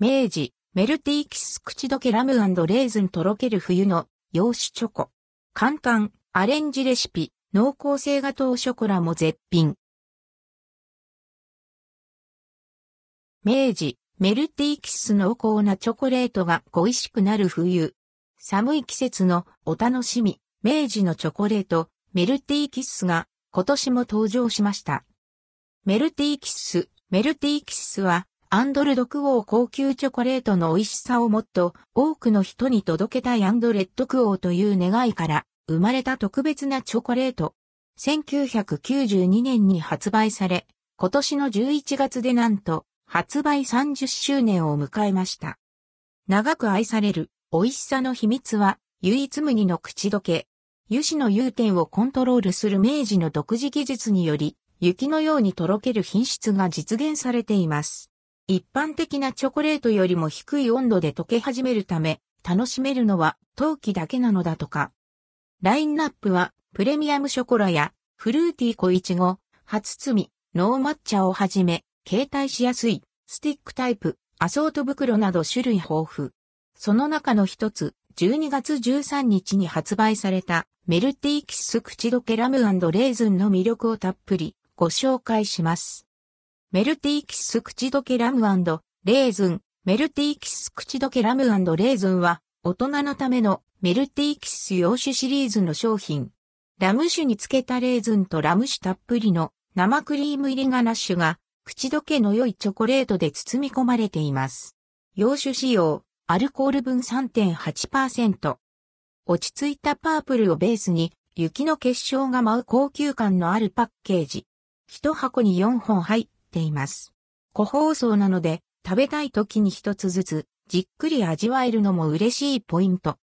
明治、メルティーキス口どけラムレーズンとろける冬の洋酒チョコ。簡単、アレンジレシピ、濃厚性が糖ショコラも絶品。明治、メルティーキス濃厚なチョコレートが恋しくなる冬。寒い季節のお楽しみ、明治のチョコレート、メルティーキスが今年も登場しました。メルティーキス、メルティーキスは and ldquo 高級チョコレートの美味しさをもっと多くの人に届けたい and rdquo という願いから生まれた特別なチョコレート。1992年に発売され、今年の11月でなんと発売30周年を迎えました。長く愛される美味しさの秘密は唯一無二の口どけ。油脂の融点をコントロールする明治の独自技術により、雪のようにとろける品質が実現されています。一般的なチョコレートよりも低い温度で溶け始めるため、楽しめるのは陶器だけなのだとか。ラインナップはプレミアムショコラやフルーティー小イチゴ、初摘み、ノー抹茶をはじめ、携帯しやすいスティックタイプ、アソート袋など種類豊富。その中の一つ、12月13日に発売されたメルティーキス口どけラムレーズンの魅力をたっぷりご紹介します。メルティーキス口どけラムレーズン。メルティーキス口どけラムレーズンは、大人のためのメルティーキス洋酒シリーズの商品。ラム酒につけたレーズンとラム酒たっぷりの生クリーム入りガナッシュが、口どけの良いチョコレートで包み込まれています。洋酒仕様、アルコール分3.8%。落ち着いたパープルをベースに、雪の結晶が舞う高級感のあるパッケージ。一箱に4本入っています。個包装なので、食べたい時に一つずつ、じっくり味わえるのも嬉しいポイント。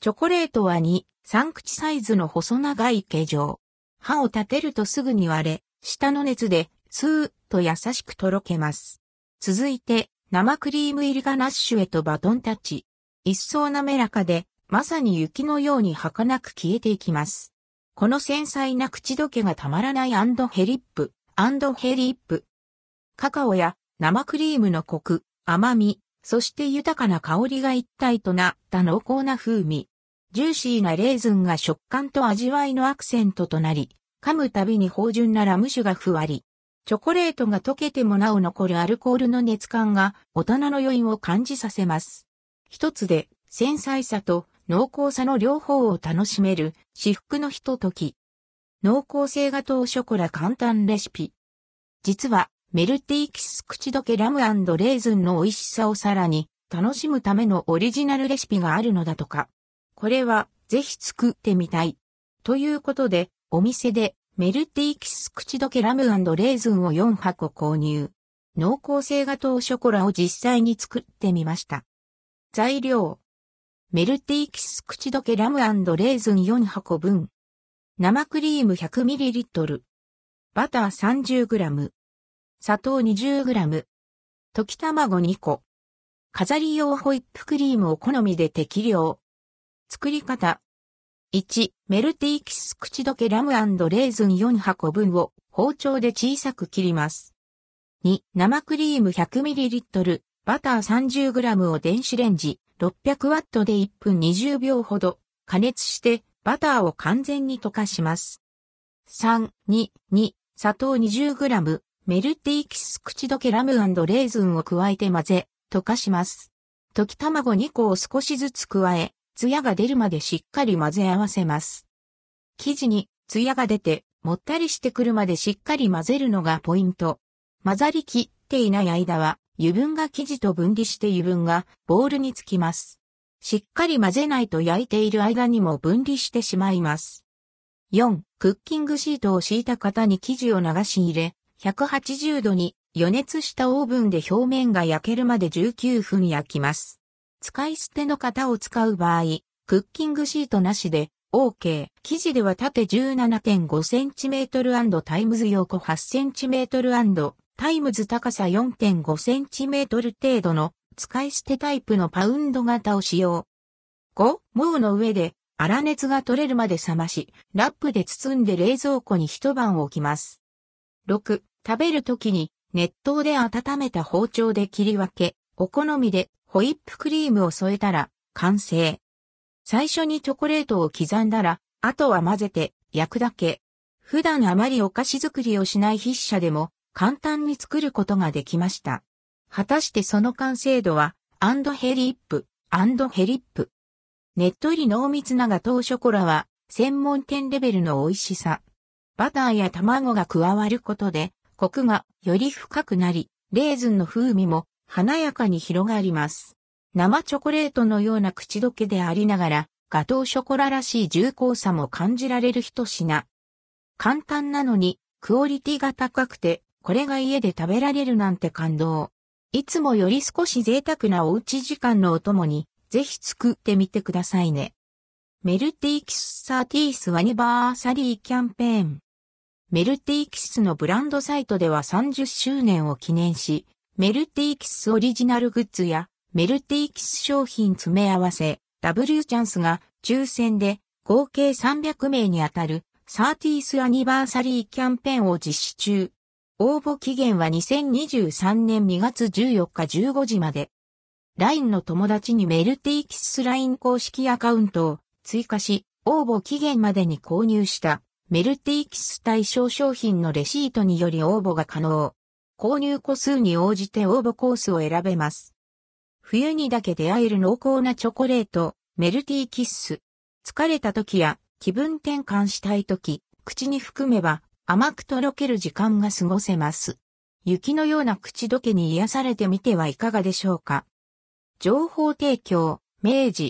チョコレートは2、3口サイズの細長い形状。歯を立てるとすぐに割れ、下の熱で、スーッと優しくとろけます。続いて、生クリーム入りガナッシュへとバトンタッチ。一層滑らかで、まさに雪のように儚く消えていきます。この繊細な口どけがたまらない and hellip、hellip。カカオや生クリームのコク、甘み、そして豊かな香りが一体となった濃厚な風味。ジューシーなレーズンが食感と味わいのアクセントとなり、噛むたびに芳醇なラム酒がふわり。チョコレートが溶けてもなお残るアルコールの熱感が大人の余韻を感じさせます。一つで繊細さと濃厚さの両方を楽しめる至福のひととき。濃厚性が糖ショコラ簡単レシピ。実はメルティーキス口どけラムレーズンの美味しさをさらに楽しむためのオリジナルレシピがあるのだとか。これはぜひ作ってみたい。ということで、お店でメルティーキス口どけラムレーズンを4箱購入。濃厚性が糖ショコラを実際に作ってみました。材料。メルティーキス口どけラムレーズン4箱分。生クリーム 100ml。バター 30g。砂糖 20g。溶き卵2個。飾り用ホイップクリームを好みで適量。作り方。1、メルティーキス口どけラムレーズン4箱分を包丁で小さく切ります。2、生クリーム 100ml、バター 30g を電子レンジ 600W で1分20秒ほど加熱してバターを完全に溶かします。3、2、2、砂糖 20g、メルティーキス口どけラムレーズンを加えて混ぜ、溶かします。溶き卵2個を少しずつ加え、ツヤが出るまでしっかり混ぜ合わせます。生地にツヤが出て、もったりしてくるまでしっかり混ぜるのがポイント。混ざりきっていない間は、油分が生地と分離して油分がボールにつきます。しっかり混ぜないと焼いている間にも分離してしまいます。4. クッキングシートを敷いた型に生地を流し入れ、180度に予熱したオーブンで表面が焼けるまで19分焼きます。使い捨ての型を使う場合、クッキングシートなしで OK。記事では縦 17.5cm& times 横 8cm& times 高さ 4.5cm 程度の使い捨てタイプのパウンド型を使用。5、毛の上で粗熱が取れるまで冷まし、ラップで包んで冷蔵庫に一晩置きます。6、食べるときに熱湯で温めた包丁で切り分け、お好みでホイップクリームを添えたら完成。最初にチョコレートを刻んだら、あとは混ぜて焼くだけ。普段あまりお菓子作りをしない筆者でも簡単に作ることができました。果たしてその完成度は、 and hellip、and hellip。ねっとり濃密なガトーショコラは、専門店レベルの美味しさ。バターや卵が加わることで、コクがより深くなり、レーズンの風味も華やかに広がります。生チョコレートのような口どけでありながら、ガトーショコラらしい重厚さも感じられる一品。簡単なのに、クオリティが高くて、これが家で食べられるなんて感動。いつもより少し贅沢なおうち時間のお供に、ぜひ作ってみてくださいね。メルティキスサーティースアニバーサリーキャンペーン。メルティキスのブランドサイトでは30周年を記念し、メルティキスオリジナルグッズやメルティキス商品詰め合わせ、W チャンスが抽選で合計300名にあたるサーティースアニバーサリーキャンペーンを実施中。応募期限は2023年2月14日15時まで。LINE の友達にメルティキス LINE 公式アカウントを追加し、応募期限までに購入したメルティーキス対象商品のレシートにより応募が可能。購入個数に応じて応募コースを選べます。冬にだけ出会える濃厚なチョコレート、メルティーキッス。疲れた時や気分転換したい時、口に含めば甘くとろける時間が過ごせます。雪のような口どけに癒されてみてはいかがでしょうか。情報提供、明治、